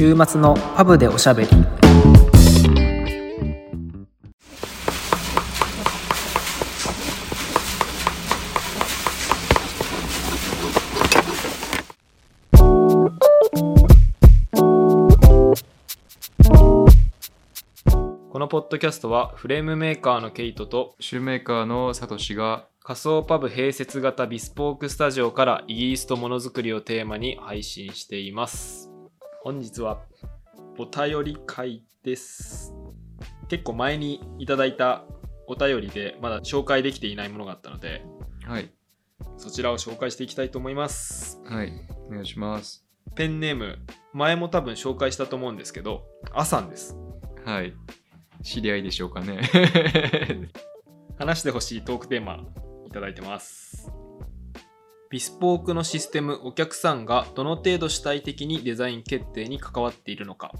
週末のパブでおしゃべり。このポッドキャストはフレームメーカーのケイトとシューメーカーのサトシが仮想パブ併設型ビスポークスタジオからイギリスとものづくりをテーマに配信しています。本日はお便り会です。結構前にいただいたお便りでまだ紹介できていないものがあったのではい。そちらを紹介していきたいと思います。はい。お願いします。ペンネーム前も多分紹介したと思うんですけどアさんです。はい。知り合いでしょうかね。話してほしいトークテーマいただいてますビスポークのシステムお客さんがどの程度主体的にデザイン決定に関わっているのか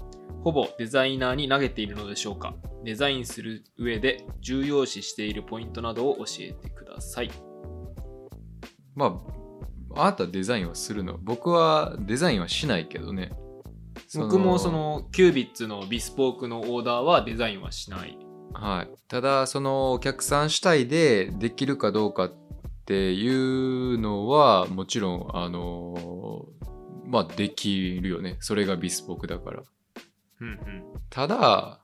ほぼデザイナーに投げているのでしょうかデザインする上で重要視しているポイントなどを教えてください。まああなたデザインはするの？僕はデザインはしないけどね。僕もそのキュービッツのビスポークのオーダーはデザインはしない。はい。ただそのお客さん主体でできるかどうかっていうのはもちろんあのまあできるよね。それがビスポークだから。うんうん。ただ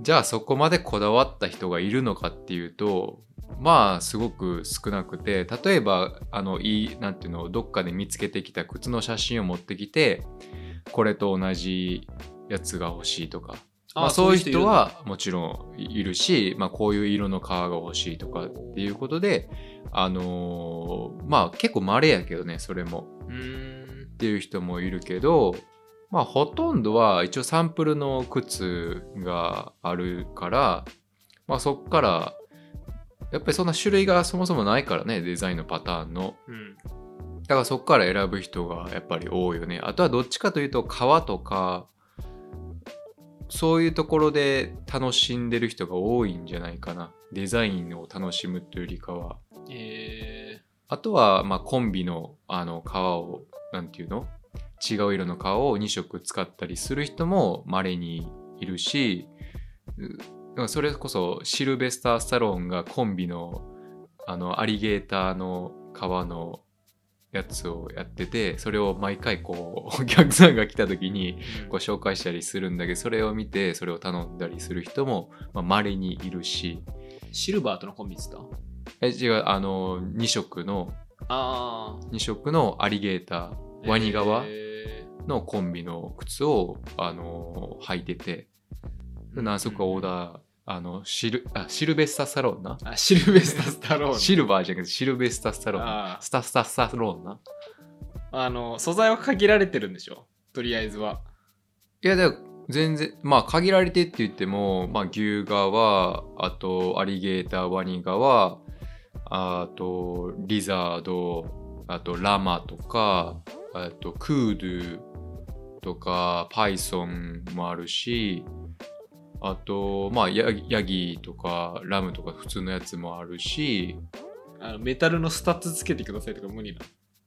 じゃあそこまでこだわった人がいるのかっていうとまあすごく少なくて例えばあのいいなんていうのどっかで見つけてきた靴の写真を持ってきてこれと同じやつが欲しいとかまあ、そういう人はもちろんいるし、まあ、こういう色の革が欲しいとかっていうことで、あのーまあ結構稀やけどねそれも。っていう人もいるけど、まあ、ほとんどは一応サンプルの靴があるから、まあ、そっからやっぱりそんな種類がそもそもないからねデザインのパターンの。うん。だからそっから選ぶ人がやっぱり多いよね。あとはどっちかというと革とかそういうところで楽しんでる人が多いんじゃないかな。デザインを楽しむというよりかは。えあとは、まあ、コンビのあの革を、なんていうの？違う色の革を2色使ったりする人も稀にいるし、それこそシルベスター・スタローンがコンビのあのアリゲーターの革のやつをやってて、それを毎回こう、お客さんが来た時にーご紹介したりするんだけど、それを見て、それを頼んだりする人も、まあ、稀にいるし、シルバーとのコンビっつったえ違う、あの、2色のあ2色のアリゲーターあワニ革えのコンビの靴を、あの履いてて。ー何足かオーダーあのシルあシルベスタ・スタローンな？あシルベスタ・スタローン。シルバーじゃなくてシルベスタ・スタローン。あスタスタスタローンな？あの素材は限られてるんでしょ？とりあえずは。いやでも全然まあ限られてって言っても、まあ、牛革あとアリゲーターワニ革あとリザードあとラマとかあとクードゥとかパイソンもあるしあとまあヤギヤギとかラムとか普通のやつもあるし。あのメタルのスタッツつけてくださいとか無理な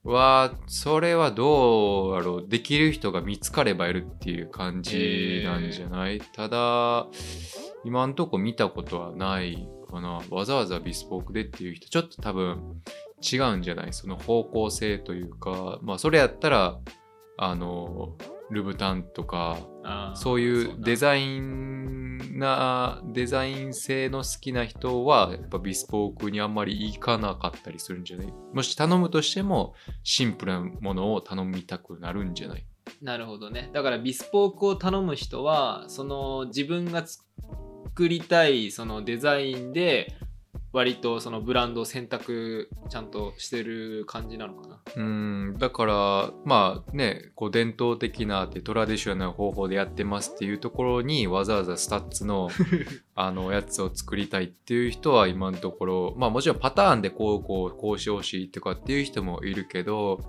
はそれはどうやろう。できる人が見つかればやるっていう感じなんじゃない、ただ今んとこ見たことはないかな。わざわざビスポークでっていう人ちょっと多分違うんじゃない？その方向性というか。まあそれやったらあのルブタンとかそういうデイザインなデザイン性の好きな人はやっぱビスポークにあんまり行かなかったりするんじゃない？もし頼むとしてもシンプルなものを頼みたくなるんじゃない？なるほどね。だからビスポークを頼む人はその自分が作りたいそのデザインで割とそのブランドを選択ちゃんとしてる感じなのかな。うん。だからまあねこう伝統的なってトラディショナルな方法でやってますっていうところにわざわざスタッツの あのやつを作りたいっていう人は今のところまあもちろんパターンでこうこうこうしてほしいとかっていう人もいるけど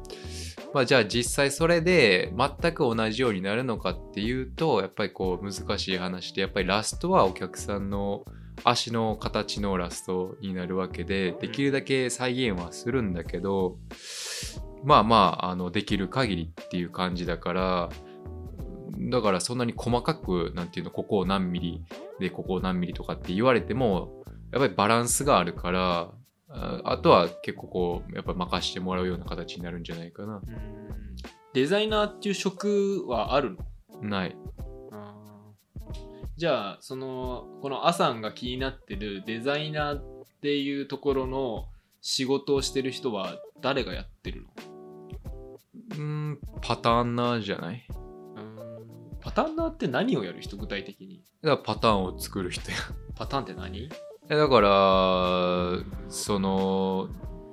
まあじゃあ実際それで全く同じようになるのかっていうとやっぱりこう難しい話でやっぱりラストはお客さんの足の形のラストになるわけでできるだけ再現はするんだけどまあまああのできる限りっていう感じだからだからそんなに細かくなんていうのここを何ミリでここを何ミリとかって言われてもやっぱりバランスがあるからああとは結構こうやっぱ任してもらうような形になるんじゃないかな。うん。デザイナーっていう職はあるの？ないじゃあそのこのアさんが気になってるデザイナーっていうところの仕事をしてる人は誰がやってるの？うんパターンナーじゃない？うんパターンナーって何をやる人具体的に？だからパターンを作る人や。パターンって何？えだからその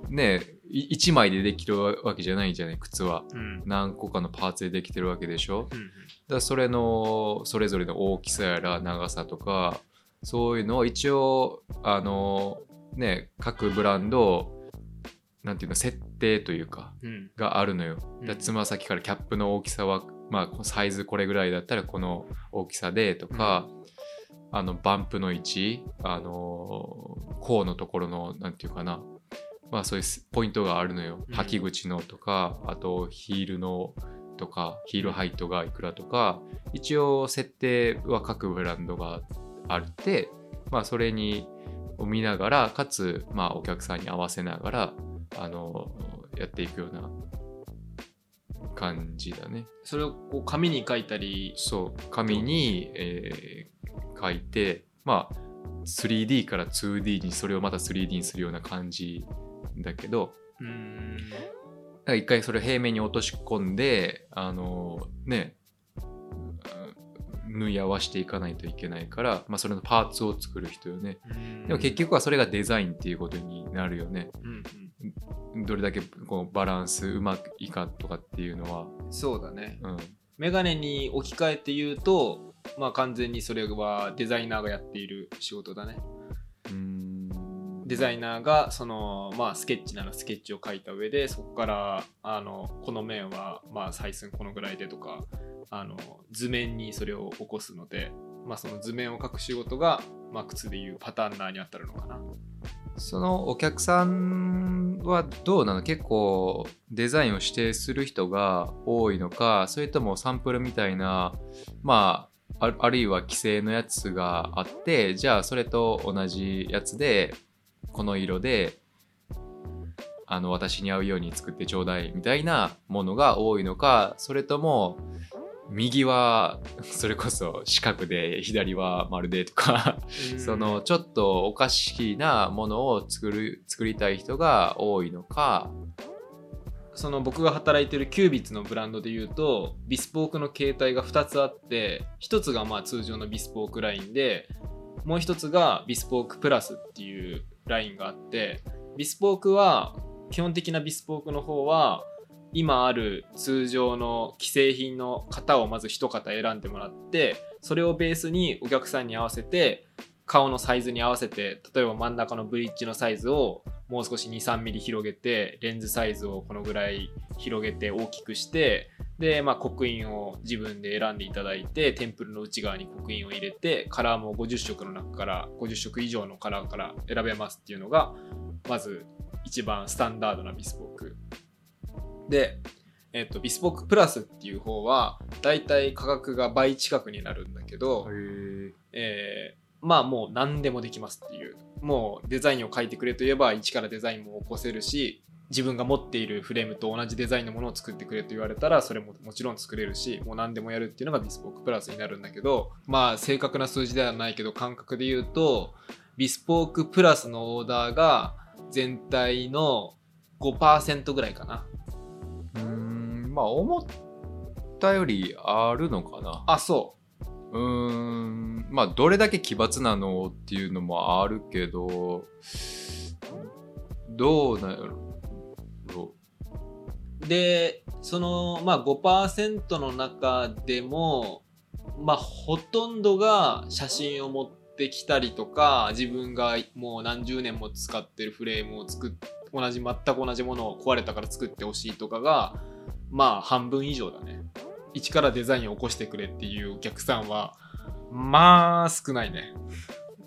ね1枚でできるわけじゃないじゃない靴は。うん。何個かのパーツでできてるわけでしょ？うんらそれのそれぞれの大きさやら長さとかそういうのを一応あのね各ブランドなんていうの設定というかうん。があるのよ。つま先からキャップの大きさはまあサイズこれぐらいだったらこの大きさでとか、あのバンプの位置あの甲のところのなんていうかなまあそういうポイントがあるのよ。うん。履き口のとか、あとヒールのとかヒールハイトがいくらとか。一応設定は各ブランドがあってまあそれにを見ながらかつまあお客さんに合わせながらあのやっていくような感じだね。それをこう紙に書いたり。そう。紙に、えー書いてまあ 3D から 2D にそれをまた 3D にするような感じだけどうん。だから一回それを平面に落とし込んであのねうん縫い合わせていかないといけないから、まあ、それのパーツを作る人よね。でも結局はそれがデザインっていうことになるよね。うんどれだけこうバランスうまくいいかとかっていうのは、うんそうだね。うん、メガネに置き換えて言うとまあ完全にそれはデザイナーがやっている仕事だね。うんデザイナーがそのまあスケッチならスケッチを書いた上でそこからあのこの面はまあ採寸このぐらいでとかあの図面にそれを起こすのでまあその図面を書く仕事がまあ靴でいうパターンナーにあたるのかな。そのお客さんはどうなの？結構デザインを指定する人が多いのかそれともサンプルみたいなまああるいは規制のやつがあってじゃあそれと同じやつでこの色であの私に合うように作ってちょうだいみたいなものが多いのかそれとも右は それこそ四角で左は丸でとかそのちょっとおかしなものを作る作りたい人が多いのかその僕が働いてるキュービッツのブランドで言うとビスポークの形態が2つあって1つがまあ通常のビスポークラインでもう1つがビスポークプラスっていうラインがあってビスポークは基本的なビスポークの方は今ある通常の既製品の型をまず一型選んでもらってそれをベースにお客さんに合わせて顔のサイズに合わせて例えば真ん中のブリッジのサイズをもう少し23ミリ広げてレンズサイズをこのぐらい広げて大きくしてで、まあ、刻印を自分で選んでいただいてテンプルの内側に刻印を入れてカラーも50色の中から50色以上のカラーから選べますっていうのがまず一番スタンダードなビスポーク。で、えっと、ビスポークプラスっていう方はだいたい価格が倍近くになるんだけど、えーまあもう何でもできますっていう。もうデザインを書いてくれといえば一からデザインも起こせるし自分が持っているフレームと同じデザインのものを作ってくれと言われたらそれももちろん作れるしもう何でもやるっていうのがビスポークプラスになるんだけどまあ正確な数字ではないけど感覚で言うとビスポークプラスのオーダーが全体の5%ぐらいかな。うーんまあ思ったよりあるのかな。あそう。ーんまあどれだけ奇抜なのっていうのもあるけどどうなんやろ。うでそのまあ5%の中でもまあほとんどが写真を持ってきたりとか自分がもう何十年も使ってるフレームを作っ同じ全く同じものを壊れたから作ってほしいとかがまあ半分以上だね。一からデザインを起こしてくれっていうお客さんはまあ少ないね。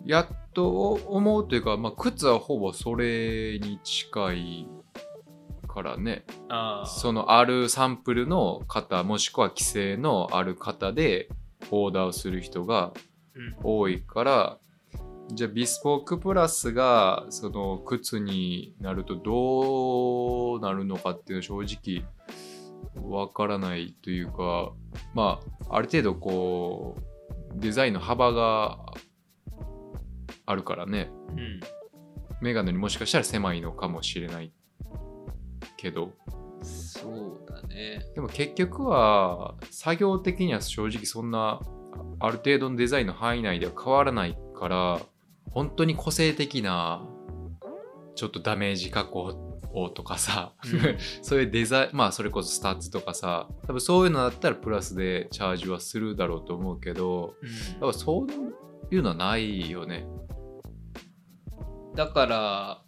やっと思うというか、まあ、靴はほぼそれに近いからね。そのあるサンプルの型もしくは規制のある型でオーダーをする人がうん。多いからじゃあビスポークプラスがその靴になるとどうなるのかっていうのは正直わからないというかまあある程度こうデザインの幅があるからね。うん。メガネにもしかしたら狭いのかもしれないけど。そうだね。でも結局は作業的には正直そんなある程度のデザインの範囲内では変わらないから本当に個性的なちょっとダメージ加工をとかさ、うん。そういうデザインまあそれこそスタッツとかさ多分そういうのだったらプラスでチャージはするだろうと思うけどやっぱそういうのはないよね。だから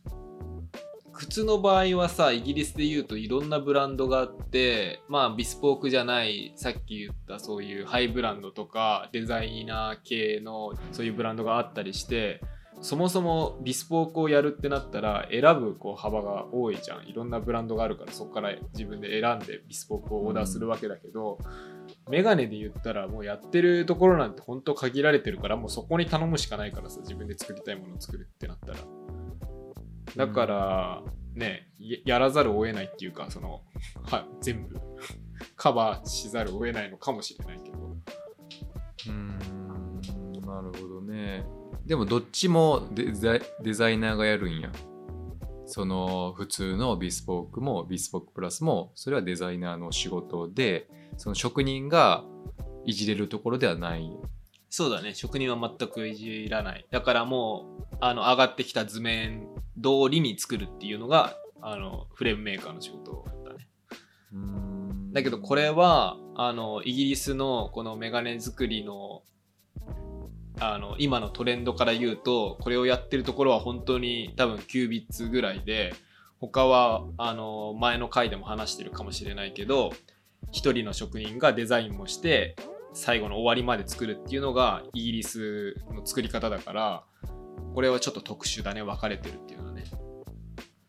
靴の場合はさイギリスで言うといろんなブランドがあってまあビスポークじゃないさっき言ったそういうハイブランドとかデザイナー系のそういうブランドがあったりしてそもそもビスポークをやるってなったら選ぶこう幅が多いじゃん。いろんなブランドがあるからそこから自分で選んでビスポークをオーダーするわけだけど、メガネで言ったらもうやってるところなんて本当限られてるからもうそこに頼むしかないからさ自分で作りたいものを作るってなったら。だから、ねややらざるを得ないっていうかそのは全部 カバーしざるを得ないのかもしれないけどうーんなるほどね。でもどっちもデザイデザイナーがやるんや。その普通のビスポークもビスポークプラスもそれはデザイナーの仕事でその職人がいじれるところではない。そうだね職人は全くいじらないだからもうあの上がってきた図面通りに作るっていうのがあのフレームメーカーの仕事だね。だけどこれはあのイギリスのこのメガネ作りのあの今のトレンドから言うとこれをやってるところは本当に多分9ビッツぐらいで他はあの前の回でも話してるかもしれないけど一人の職人がデザインもして最後の終わりまで作るっていうのがイギリスの作り方だからこれはちょっと特殊だね分かれてるっていうのはね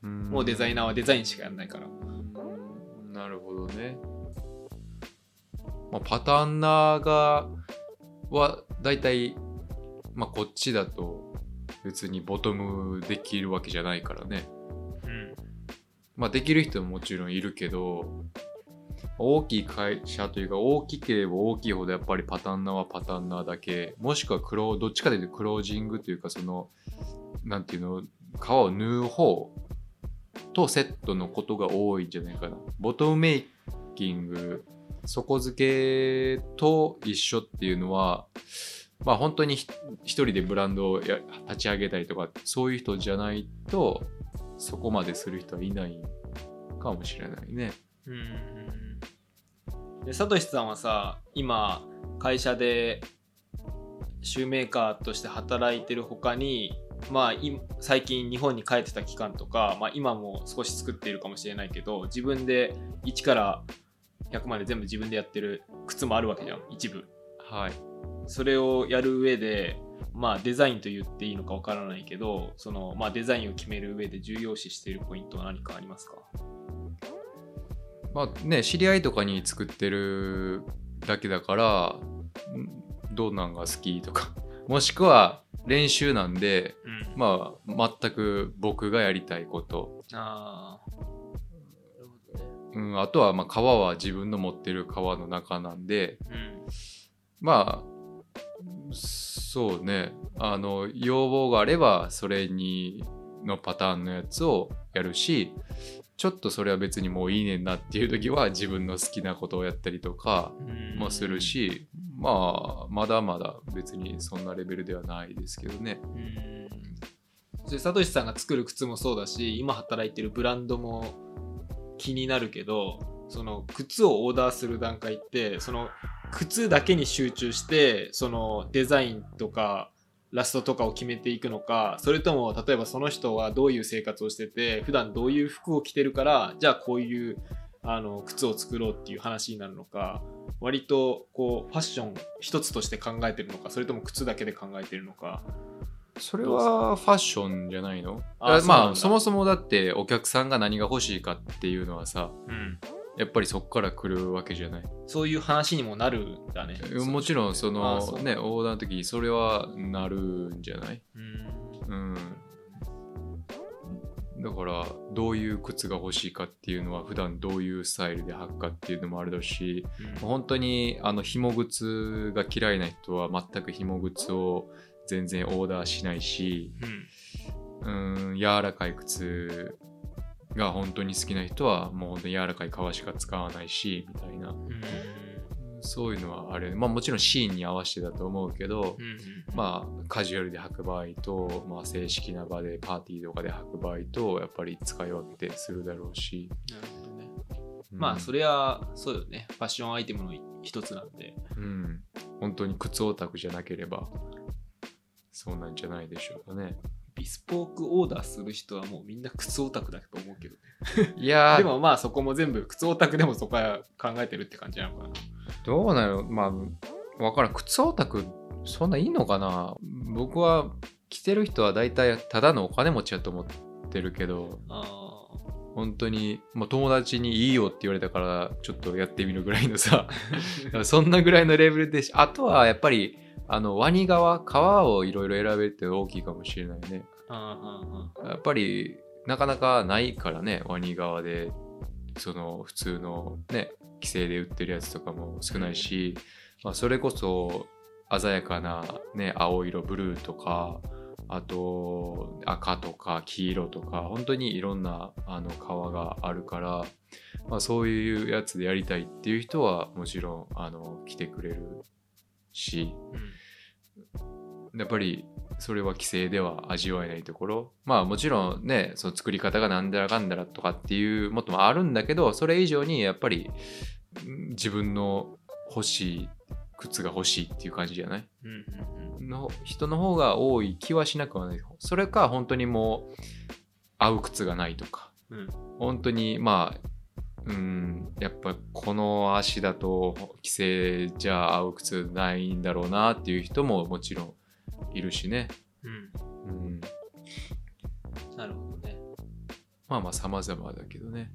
もうデザイナーはデザインしかやんないからうんなるほどね。まあ、パターンナーがはだいたい、まあ、こっちだと別にボトムできるわけじゃないからね。うんまあできる人ももちろんいるけど大きい会社というか大きければ大きいほどやっぱりパターンナはパターンナだけもしくはクロどっちかというとクロージングというかそのなんていうの皮を縫う方とセットのことが多いんじゃないかなボトムメイキング底付けと一緒っていうのはまあ本当に一人でブランドをや立ち上げたりとかそういう人じゃないとそこまでする人はいないかもしれないね。でサトシさんはさ今会社でシューメーカーとして働いてる他にまあい最近日本に帰ってた期間とか、まあ、今も少し作っているかもしれないけど自分で1から100まで全部自分でやってる靴もあるわけじゃん一部。はい。それをやる上でまあデザインと言っていいのかわからないけどその、まあ、デザインを決める上で重要視しているポイントは何かありますか？まあね、知り合いとかに作ってるだけだから、んどうなんが好きとか、もしくは練習なんで、うん。まあ全く僕がやりたいこと。あうん、あとはまあ皮は自分の持ってる皮の中なんで、うん。まあ、そうね、あの、要望があれば、それに、のパターンのやつをやるし、ちょっとそれは別にもういいねんなっていう時は自分の好きなことをやったりとかもするし、まあ、まだまだ別にそんなレベルではないですけどね。うん。それサトシさんが作る靴もそうだし今働いてるブランドも気になるけどその靴をオーダーする段階ってその靴だけに集中してそのデザインとかラストとかを決めていくのかそれとも例えばその人はどういう生活をしてて普段どういう服を着てるからじゃあこういうあの靴を作ろうっていう話になるのか割とこうファッション一つとして考えてるのかそれとも靴だけで考えてるのか。それはファッションじゃないの？まあそもそもだってお客さんが何が欲しいかっていうのはさうん、やっぱりそこから来るわけじゃない。そういう話にもなるんだね。もちろんそあのそうねオーダーの時にそれはなるんじゃない？うん。うん。だからどういう靴が欲しいかっていうのは普段どういうスタイルで履くかっていうのもあるだろうしうん。本当にあの紐靴が嫌いな人は全く紐靴を全然オーダーしないしうん。うん柔らかい靴が本当に好きな人はもう本当に柔らかい革しか使わないしみたいな。うん。そういうのはあれまあもちろんシーンに合わせてだと思うけど、うん。まあカジュアルで履く場合と、まあ、正式な場でパーティーとかで履く場合とやっぱり使い分けてするだろうし、なるほどね。うん。まあそれはそうよね。ファッションアイテムの一つなんで。うん。本当に靴オタクじゃなければそうなんじゃないでしょうかねビスポークオーダーする人はもうみんな靴オタクだと思うけどね。いやー。でもまあそこも全部靴オタクでもそこは考えてるって感じなのかな。どうなのまあわからん。靴オタクそんないいのかな？僕は着てる人は大体ただのお金持ちやと思ってるけど。あ本当に、まあ、友達にいいよって言われたからちょっとやってみるぐらいのさ。そんなぐらいのレベルでしあとはやっぱりあのワニ革皮をいろいろ選べるって大きいかもしれないね。やっぱりなかなかないからねワニ革でその普通のね規制で売ってるやつとかも少ないし、まあ、それこそ鮮やかなね青色ブルーとかあと赤とか黄色とか本当にいろんなあの革があるから、まあ、そういうやつでやりたいっていう人はもちろんあの来てくれるしうん。やっぱりそれは規制では味わえないところ。まあもちろんねその作り方がなんだらかんだらとかっていうもっともあるんだけどそれ以上にやっぱりん自分の欲しい靴が欲しいっていう感じじゃない？うんうんうん。の人の方が多い気はしなくはない。それか本当にもう合う靴がないとか。うん。本当にまあうん。やっぱこの足だと規制じゃ合う靴ないんだろうなっていう人ももちろんいるしね、うんうん、なるほどね。まあまあ様々だけどね。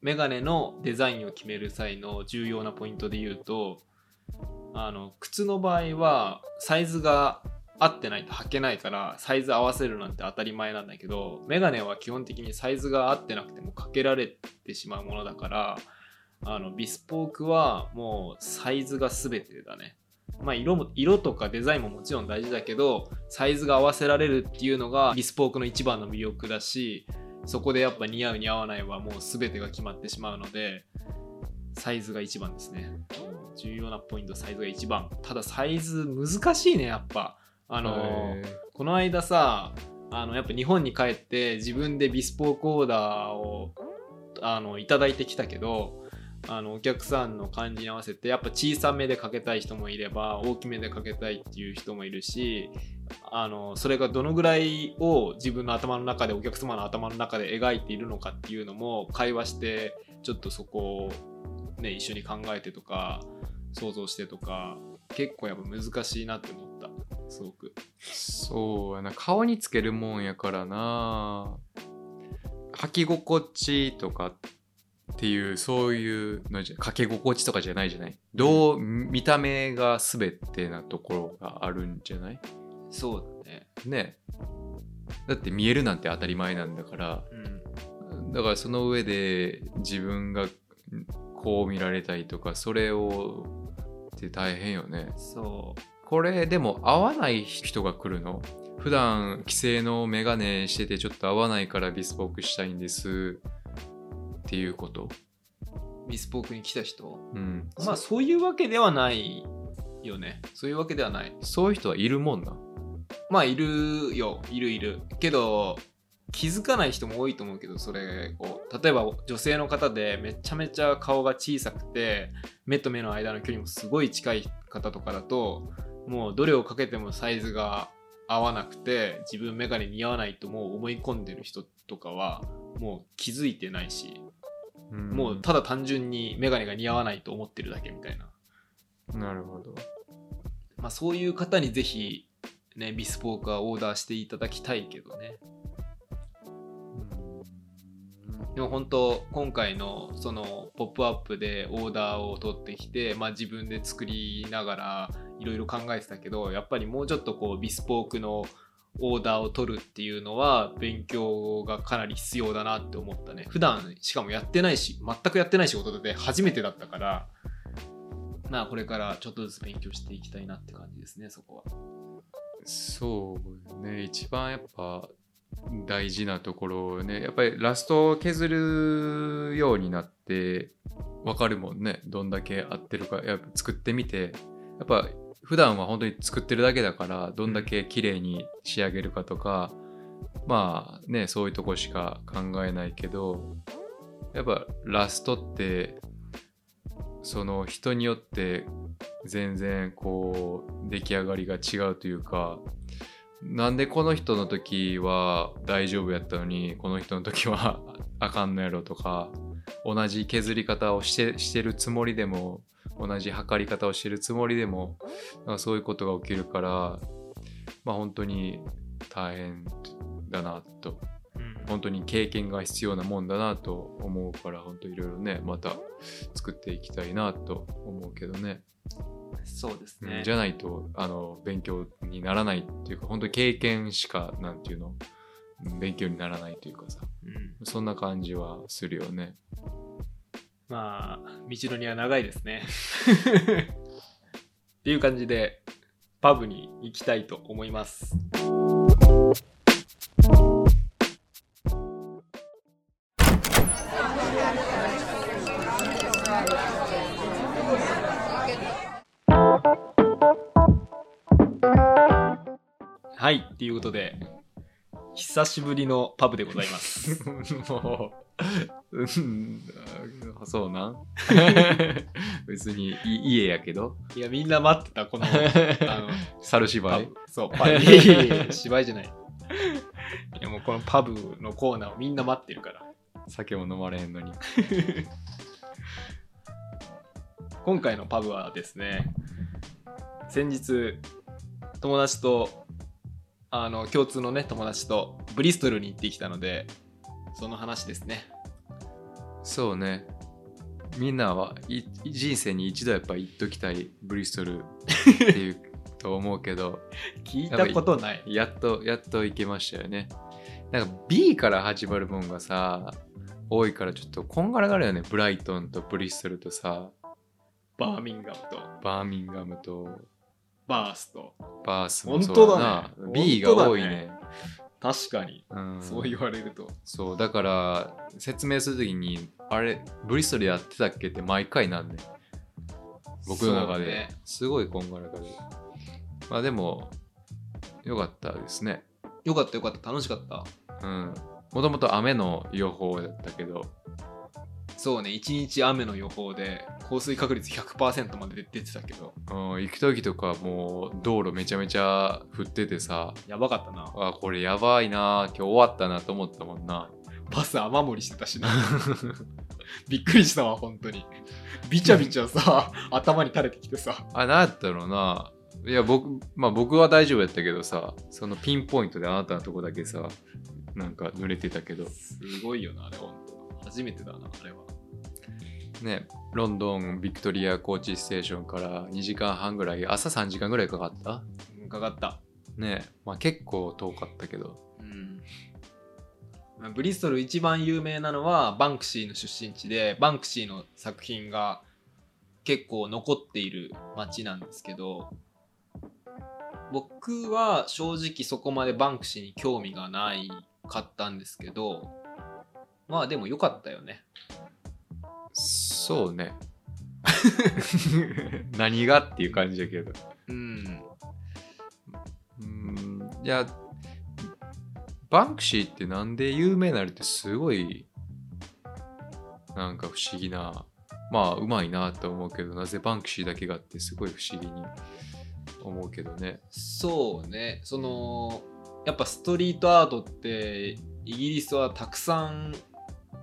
メガネのデザインを決める際の重要なポイントで言うとあの靴の場合はサイズが合ってないと履けないからサイズ合わせるなんて当たり前なんだけどメガネは基本的にサイズが合ってなくてもかけられてしまうものだからあのビスポークはもうサイズが全てだね。まあ色も色とかデザインももちろん大事だけどサイズが合わせられるっていうのがビスポークの一番の魅力だしそこでやっぱ似合う似合わないはもう全てが決まってしまうのでサイズが一番ですね。重要なポイントサイズが一番。ただサイズ難しいねやっぱ。あのへこの間さあのやっぱ日本に帰って自分でビスポークオーダーをあのいただいてきたけどあのお客さんの感じに合わせてやっぱ小さめでかけたい人もいれば大きめでかけたいっていう人もいるしあのそれがどのぐらいを自分の頭の中でお客様の頭の中で描いているのかっていうのも会話してちょっとそこを、ね、一緒に考えてとか想像してとか結構やっぱ難しいなって思ったすごく。そうやな顔につけるもんやからな履き心地とかっていうそういうのじゃかけ心地とかじゃないじゃない？どう見た目が全てなところがあるんじゃない？そうだね。ねだって見えるなんて当たり前なんだからうん。だからその上で自分がこう見られたいとかそれをって大変よねそう。これでも合わない人が来るの？普段規制のメガネしててちょっと合わないからビスポークしたいんですっていうことビスポークに来た人？うんまあそういうわけではないよね。そういうわけではない。そういう人はいるもんなまあいるよ。いるいる。けど気づかない人も多いと思うけど、それを。例えば女性の方でめちゃめちゃ顔が小さくて、目と目の間の距離もすごい近い方とかだと、もうどれをかけてもサイズが合わなくて、自分メガネ似合わないともう思い込んでる人とかは、もう気づいてないし、もうただ単純にメガネが似合わないと思ってるだけみたいな。なるほどまあ、そういう方にぜひね、ビスポークはオーダーしていただきたいけどね。でも本当今回のその「ポップアップでオーダーを取ってきて、まあ、自分で作りながらいろいろ考えてたけどやっぱりもうちょっとこうビスポークのオーダーを取るっていうのは勉強がかなり必要だなって思ったね。普段しかもやってないし全くやってない仕事で初めてだったからまあこれからちょっとずつ勉強していきたいなって感じですねそこは。そうね。一番やっぱ大事なところをねやっぱりラストを削るようになって分かるもんね。どんだけ合ってるか。やっぱ作ってみて。やっぱ普段は本当に作ってるだけだからどんだけ綺麗に仕上げるかとかまあねそういうとこしか考えないけどやっぱラストってその人によって全然こう出来上がりが違うというかなんでこの人の時は大丈夫やったのにこの人の時は あかんのやろとか同じ削り方をしてしてるつもりでも同じ測り方をしてるつもりでもなんかそういうことが起きるからまあ本当に大変だなと本当に経験が必要なもんだなと思うから本当いろいろねまた作っていきたいなと思うけどね。そうですね。じゃないとあの勉強にならないっていうか本当に経験しかなんていうの勉強にならないというかさ、うん、そんな感じはするよね。まあ道のりは長いですね。っていう感じでパブに行きたいと思います。はい、っていうことで、久しぶりのパブでございます。も う、うん、そうなん別にい家やけど、いや、みんな待ってた、この、あの、猿芝居。そう、パブ。いやいやいや芝居じゃない。いや、もうこのパブのコーナーをみんな待ってるから。酒も飲まれへんのに。今回のパブはですね、先日、友達と、あの、共通のね、友達とブリストルに行ってきたので、その話ですね。そうね。みんなはい人生に一度やっぱ行っときたいブリストルっていうと思うけど、聞いたことない。やっと、やっと行けましたよね。なんか B から始まるもんがさ、多いからちょっとこんがらがるよね。ブライトンとブリストルとさ、バーミンガムとバーミンガムとバースト。バースも本そう当だだな。ね B が多いね。確かに、うん、そう言われると。そうだから説明するときにあれブリストルやってたっけって毎回なんね。僕の中で、ね。すごいこんがらがる。まあでもよかったですね。よかったよかった、楽しかった。うん。もともと雨の予報だったけどそうね、一日雨の予報で降水確率100%まで出てたけど、うん、行く時とかもう道路めちゃめちゃ降っててさやばかったな。あこれやばいな今日終わったなと思ったもんなバス雨漏りしてたしな。びっくりしたわ、本当に。びちゃびちゃさ、頭に垂れてきてさ。あなんやったろうないや僕まあ僕は大丈夫やったけどさそのピンポイントであなたのとこだけさなんか濡れてたけどすごいよな、あれ、本当。初めてだな、あれは。ね。ロンドンビクトリアコーチステーションから2時間半ぐらい朝3時間ぐらいかかった？うんかかった。ね。まあ結構遠かったけど。うん。まあブリストル一番有名なのはバンクシーの出身地でバンクシーの作品が結構残っている街なんですけど僕は正直そこまでバンクシーに興味がないかったんですけどまあでも良かったよねそうね。何がっていう感じだけど。うん。うん。いやバンクシーってなんで有名になるってすごいなんか不思議なまあうまいなと思うけどなぜバンクシーだけがってすごい不思議に思うけどね。そうね。そのやっぱストリートアートってイギリスはたくさん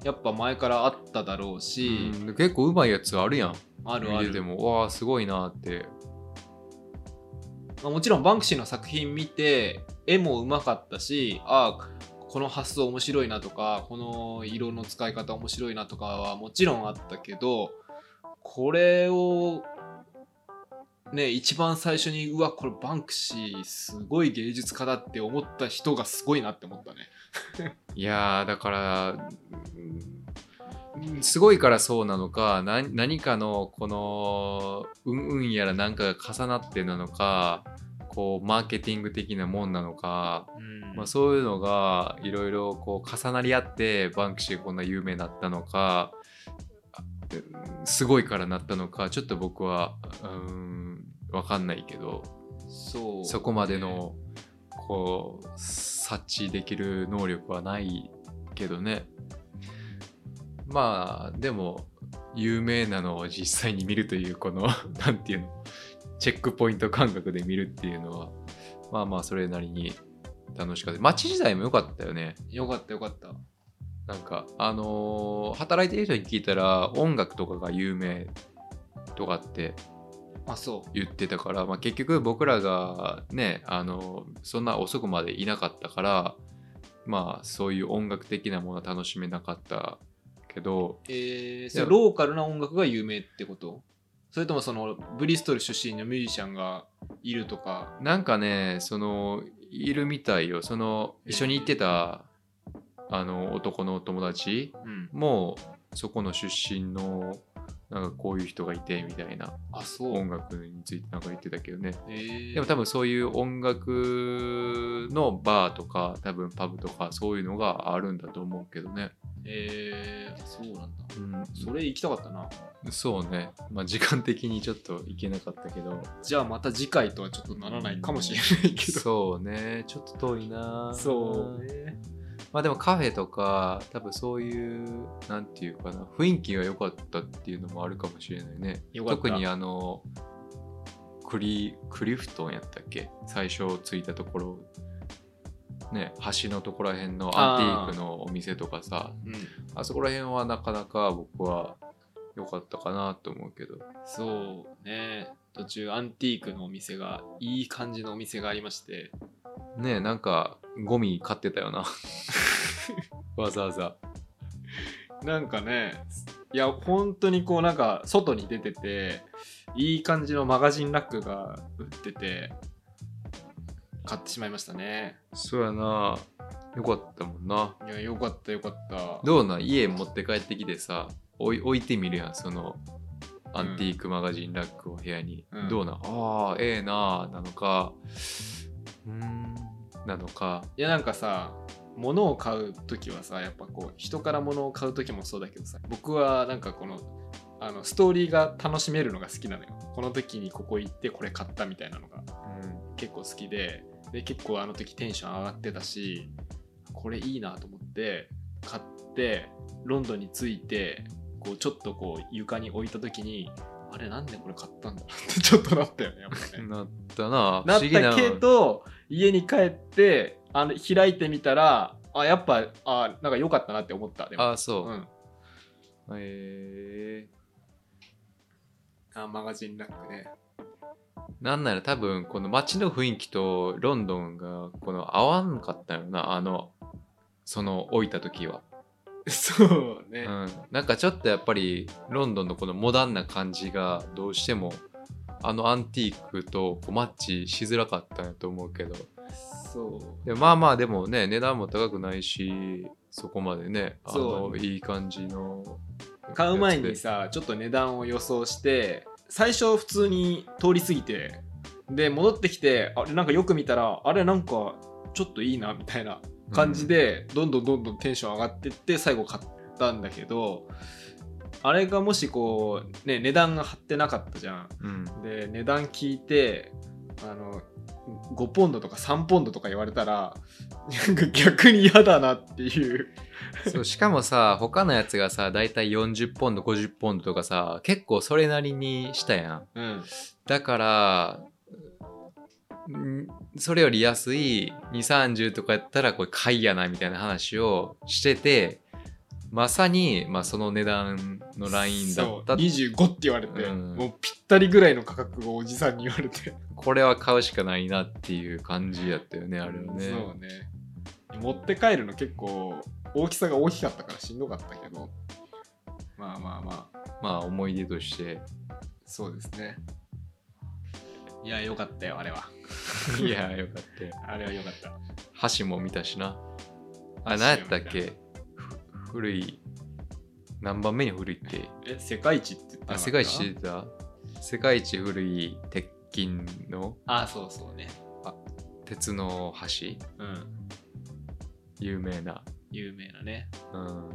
やっぱ前からあっただろうし、うん結構うまいやつあるやん。あるある。見てても。わあすごいなって。まあもちろんバンクシーの作品見て絵もうまかったしああこの発想面白いなとかこの色の使い方面白いなとかはもちろんあったけどこれをね一番最初にうわこれバンクシーすごい芸術家だって思った人がすごいなって思ったね。いやーだからうんすごいからそうなのかな何かのこのうんうんやらなんかが重なってなのかこうマーケティング的なもんなのか、うん。まあ、そういうのがいろいろこう重なり合ってバンクシーがこんな有名になったのかうんすごいからなったのかちょっと僕はうん分かんないけどそうそこまでのこう察知できる能力はないけどね。まあでも有名なのを実際に見るというこの なんていうの？チェックポイント感覚で見るっていうのはまあまあそれなりに楽しかった。街自体も良かったよね。よかったよかった。なんかあのー働いてる人に聞いたら音楽とかが有名とかってあそう。言ってたから、まあ、結局僕らがねあのそんな遅くまでいなかったからまあそういう音楽的なものは楽しめなかったけどえー、それローカルな音楽が有名ってこと？それともそのブリストル出身のミュージシャンがいるとか？なんかねそのいるみたいよ。その一緒に行ってたあの男の友達うん。もそこの出身のなんかこういう人がいてみたいなあそう音楽についてなんか言ってたけどねえー、でも多分そういう音楽のバーとか多分パブとかそういうのがあるんだと思うけどね。えー、そうなんだうん、それ行きたかったなそうね。まあ時間的にちょっと行けなかったけど。じゃあまた次回とはちょっとならないかもしれないけどそうね。ちょっと遠いな。そうねまあでもカフェとか多分そういうなんていうかな雰囲気が良かったっていうのもあるかもしれないね。よかった。特にあのクリクリフトンやったっけ？最初着いたところ。ね橋のところら辺のアンティークのお店とかさ。うん。あそこら辺はなかなか僕は良かったかなと思うけど。そうね。途中アンティークのお店がいい感じのお店がありましてねえなんかゴミ買ってたよな。わざわざ。なんかねいや本当にこうなんか外に出てていい感じのマガジンラックが売ってて買ってしまいましたね。そうやな。よかったもんな。いやよかったよかった。どうなん？家持って帰ってきてさ置い置いてみるやんそのアンティークマガジンラックを部屋に、うん。どうなん？ああええなあなのか。うーんなのか。いやなんかさ物を買う時はさやっぱこう人から物を買う時もそうだけどさ僕はなんかこのあのストーリーが楽しめるのが好きなのよ。この時にここ行ってこれ買ったみたいなのが結構好きでで結構あの時テンション上がってたしこれいいなと思って買ってロンドンに着いてこうちょっとこう床に置いた時にあれなんでこれ買ったんだろうってちょっとなったよねやっぱね。なったな。なっ不思議なたけど家に帰ってあの開いてみたらあやっぱあなんか良かったなって思ったでも。あそう、うん、え。あマガジンラックね。ー、なんなら多分この街の雰囲気とロンドンがこの合わんかったよな。あのその置いた時は、そうね、うん、なんかちょっとやっぱりロンドンのこのモダンな感じがどうしてもあのアンティークとマッチしづらかったんやと思うけど。そう。でまあまあでもね値段も高くないしそこまでねあのいい感じの買う前にさちょっと値段を予想して最初普通に通り過ぎてで戻ってきてあれなんかよく見たらあれなんかちょっといいなみたいな感じで、どんどんどんどんテンション上がってって最後買ったんだけどあれがもしこうね値段が張ってなかったじゃん。うん。で値段聞いてあの5ポンドとか3ポンドとか言われたらなんか逆に嫌だなっていう。そうしかもさ他のやつがさだいたい40ポンド50ポンドとかさ結構それなりにしたやん。うん。だからんそれより安い230とかやったらこれ買いやなみたいな話をしててまさに、まあ、その値段のラインだった。そう25って言われて、うん。もうぴったりぐらいの価格をおじさんに言われて。これは買うしかないなっていう感じやったよねあれはね。そうね。持って帰るの結構大きさが大きかったからしんどかったけど。まあまあまあ。まあ思い出として。そうですね。いやよかったよあれは いやよかったよ。あれはよかった。箸も見たしな。あ箸何やったっけ？ふ古い何番目に古いって？え世界一って言った？あ世界一知ってた？世界一古い鉄筋の？あそうそうね。鉄の箸？うん。有名な。有名なね。うん。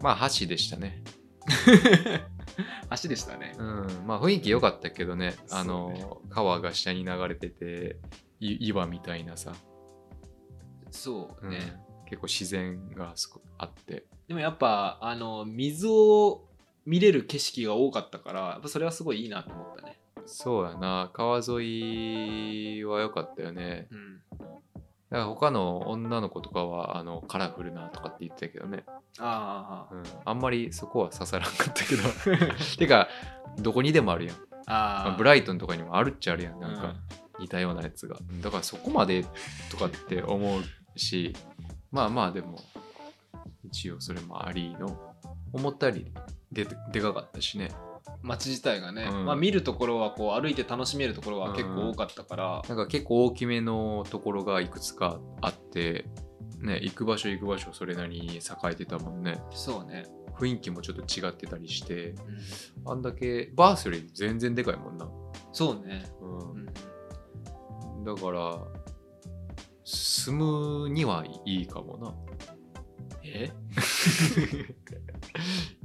まあ箸でしたね 足でしたね。うん。まあ雰囲気良かったけどね。あのね。川が下に流れててい岩みたいなさ、うんそうね、結構自然がすごあって。でもやっぱあの水を見れる景色が多かったからやっぱそれはすごいいいなと思ったね。そうやな。川沿いは良かったよね。うんだから他の女の子とかはあのカラフルなとかって言ってたけどね、あうん、あんまりそこは刺さらんかったけど。てかどこにでもあるやん。あブライトンとかにもあるっちゃあるやん。なんかうん。似たようなやつが、だからそこまでとかって思うしまあまあでも一応それもありの思ったよりででかかったしね街自体がね、うん。まあ、見るところはこう歩いて楽しめるところは結構多かったから、なんか結構大きめのところがいくつかあってね行く場所行く場所それなりに栄えてたもんね。そうね、雰囲気もちょっと違ってたりして。うん。あんだけバースより全然でかいもんな、そうね、ううん。ん、だから住むにはいいかもな。え？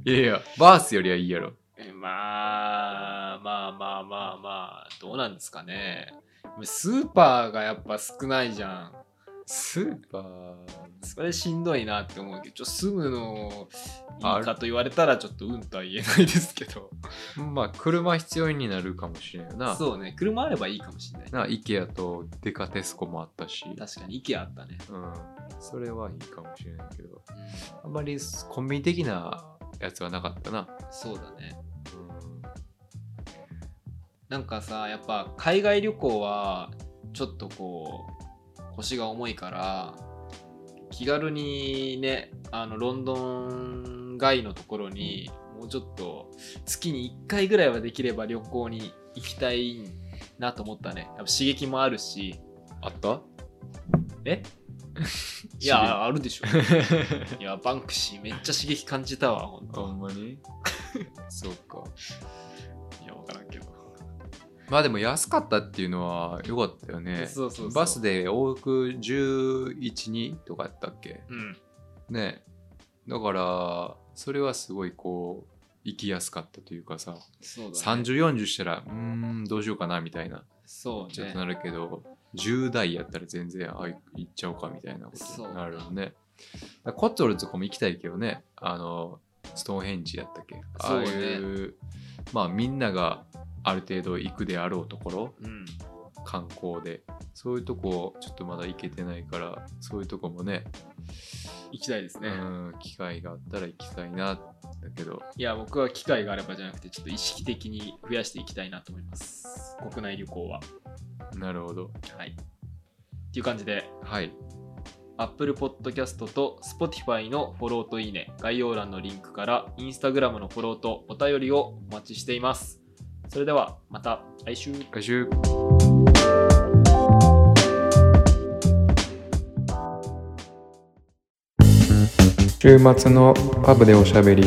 いやいやバースよりはいいやろ。えまあまあまあまあまあどうなんですかね。スーパーがやっぱ少ないじゃん。スーパー。それしんどいなって思うけどちょ住むのいあいかと言われたらちょっとうんとは言えないですけど。まあ車必要になるかもしれんよな。そうね車あればいいかもしれない。な IKEA とデカテスコもあったし。確かに IKEA あったね、うん、それはいいかもしれないけど。あんまりコンビニ的なやつはなかったな、そうだね。うん、なんかさやっぱ海外旅行はちょっとこう腰が重いから気軽にねあのロンドン外のところにもうちょっと月に1回ぐらいはできれば旅行に行きたいなと思ったね。やっぱ刺激もあるし。あった？え？いやあるでしょ。いやバンクシーめっちゃ刺激感じたわほんほとんまに？そうか。いや分からんけど、まあでも安かったっていうのは良かったよね。そうそうそう。バスで往復112とかやったっけ？うん。ね。だからそれはすごいこう行きやすかったというかさ、そうだね。3040したらうーんどうしようかなみたいな。そうね。ちょっとなるけど、10代やったら全然あ行っちゃおうかみたいなことになるよね。コットルズとかも行きたいけどね。あのストーンヘンジやったっけ？ああそうね。いうまあみんながある程度行くであろうところ。うん。観光で。そういうとこちょっとまだ行けてないからそういうとこもね行きたいですね、うん機会があったら行きたいなだけど。いや僕は機会があればじゃなくてちょっと意識的に増やしていきたいなと思います。国内旅行はなるほど。はい。っていう感じで。はい。Apple Podcast と Spotify のフォローといいね。概要欄のリンクから Instagram のフォローとお便りをお待ちしています。それではまた来週。来週。週末のパブでおしゃべり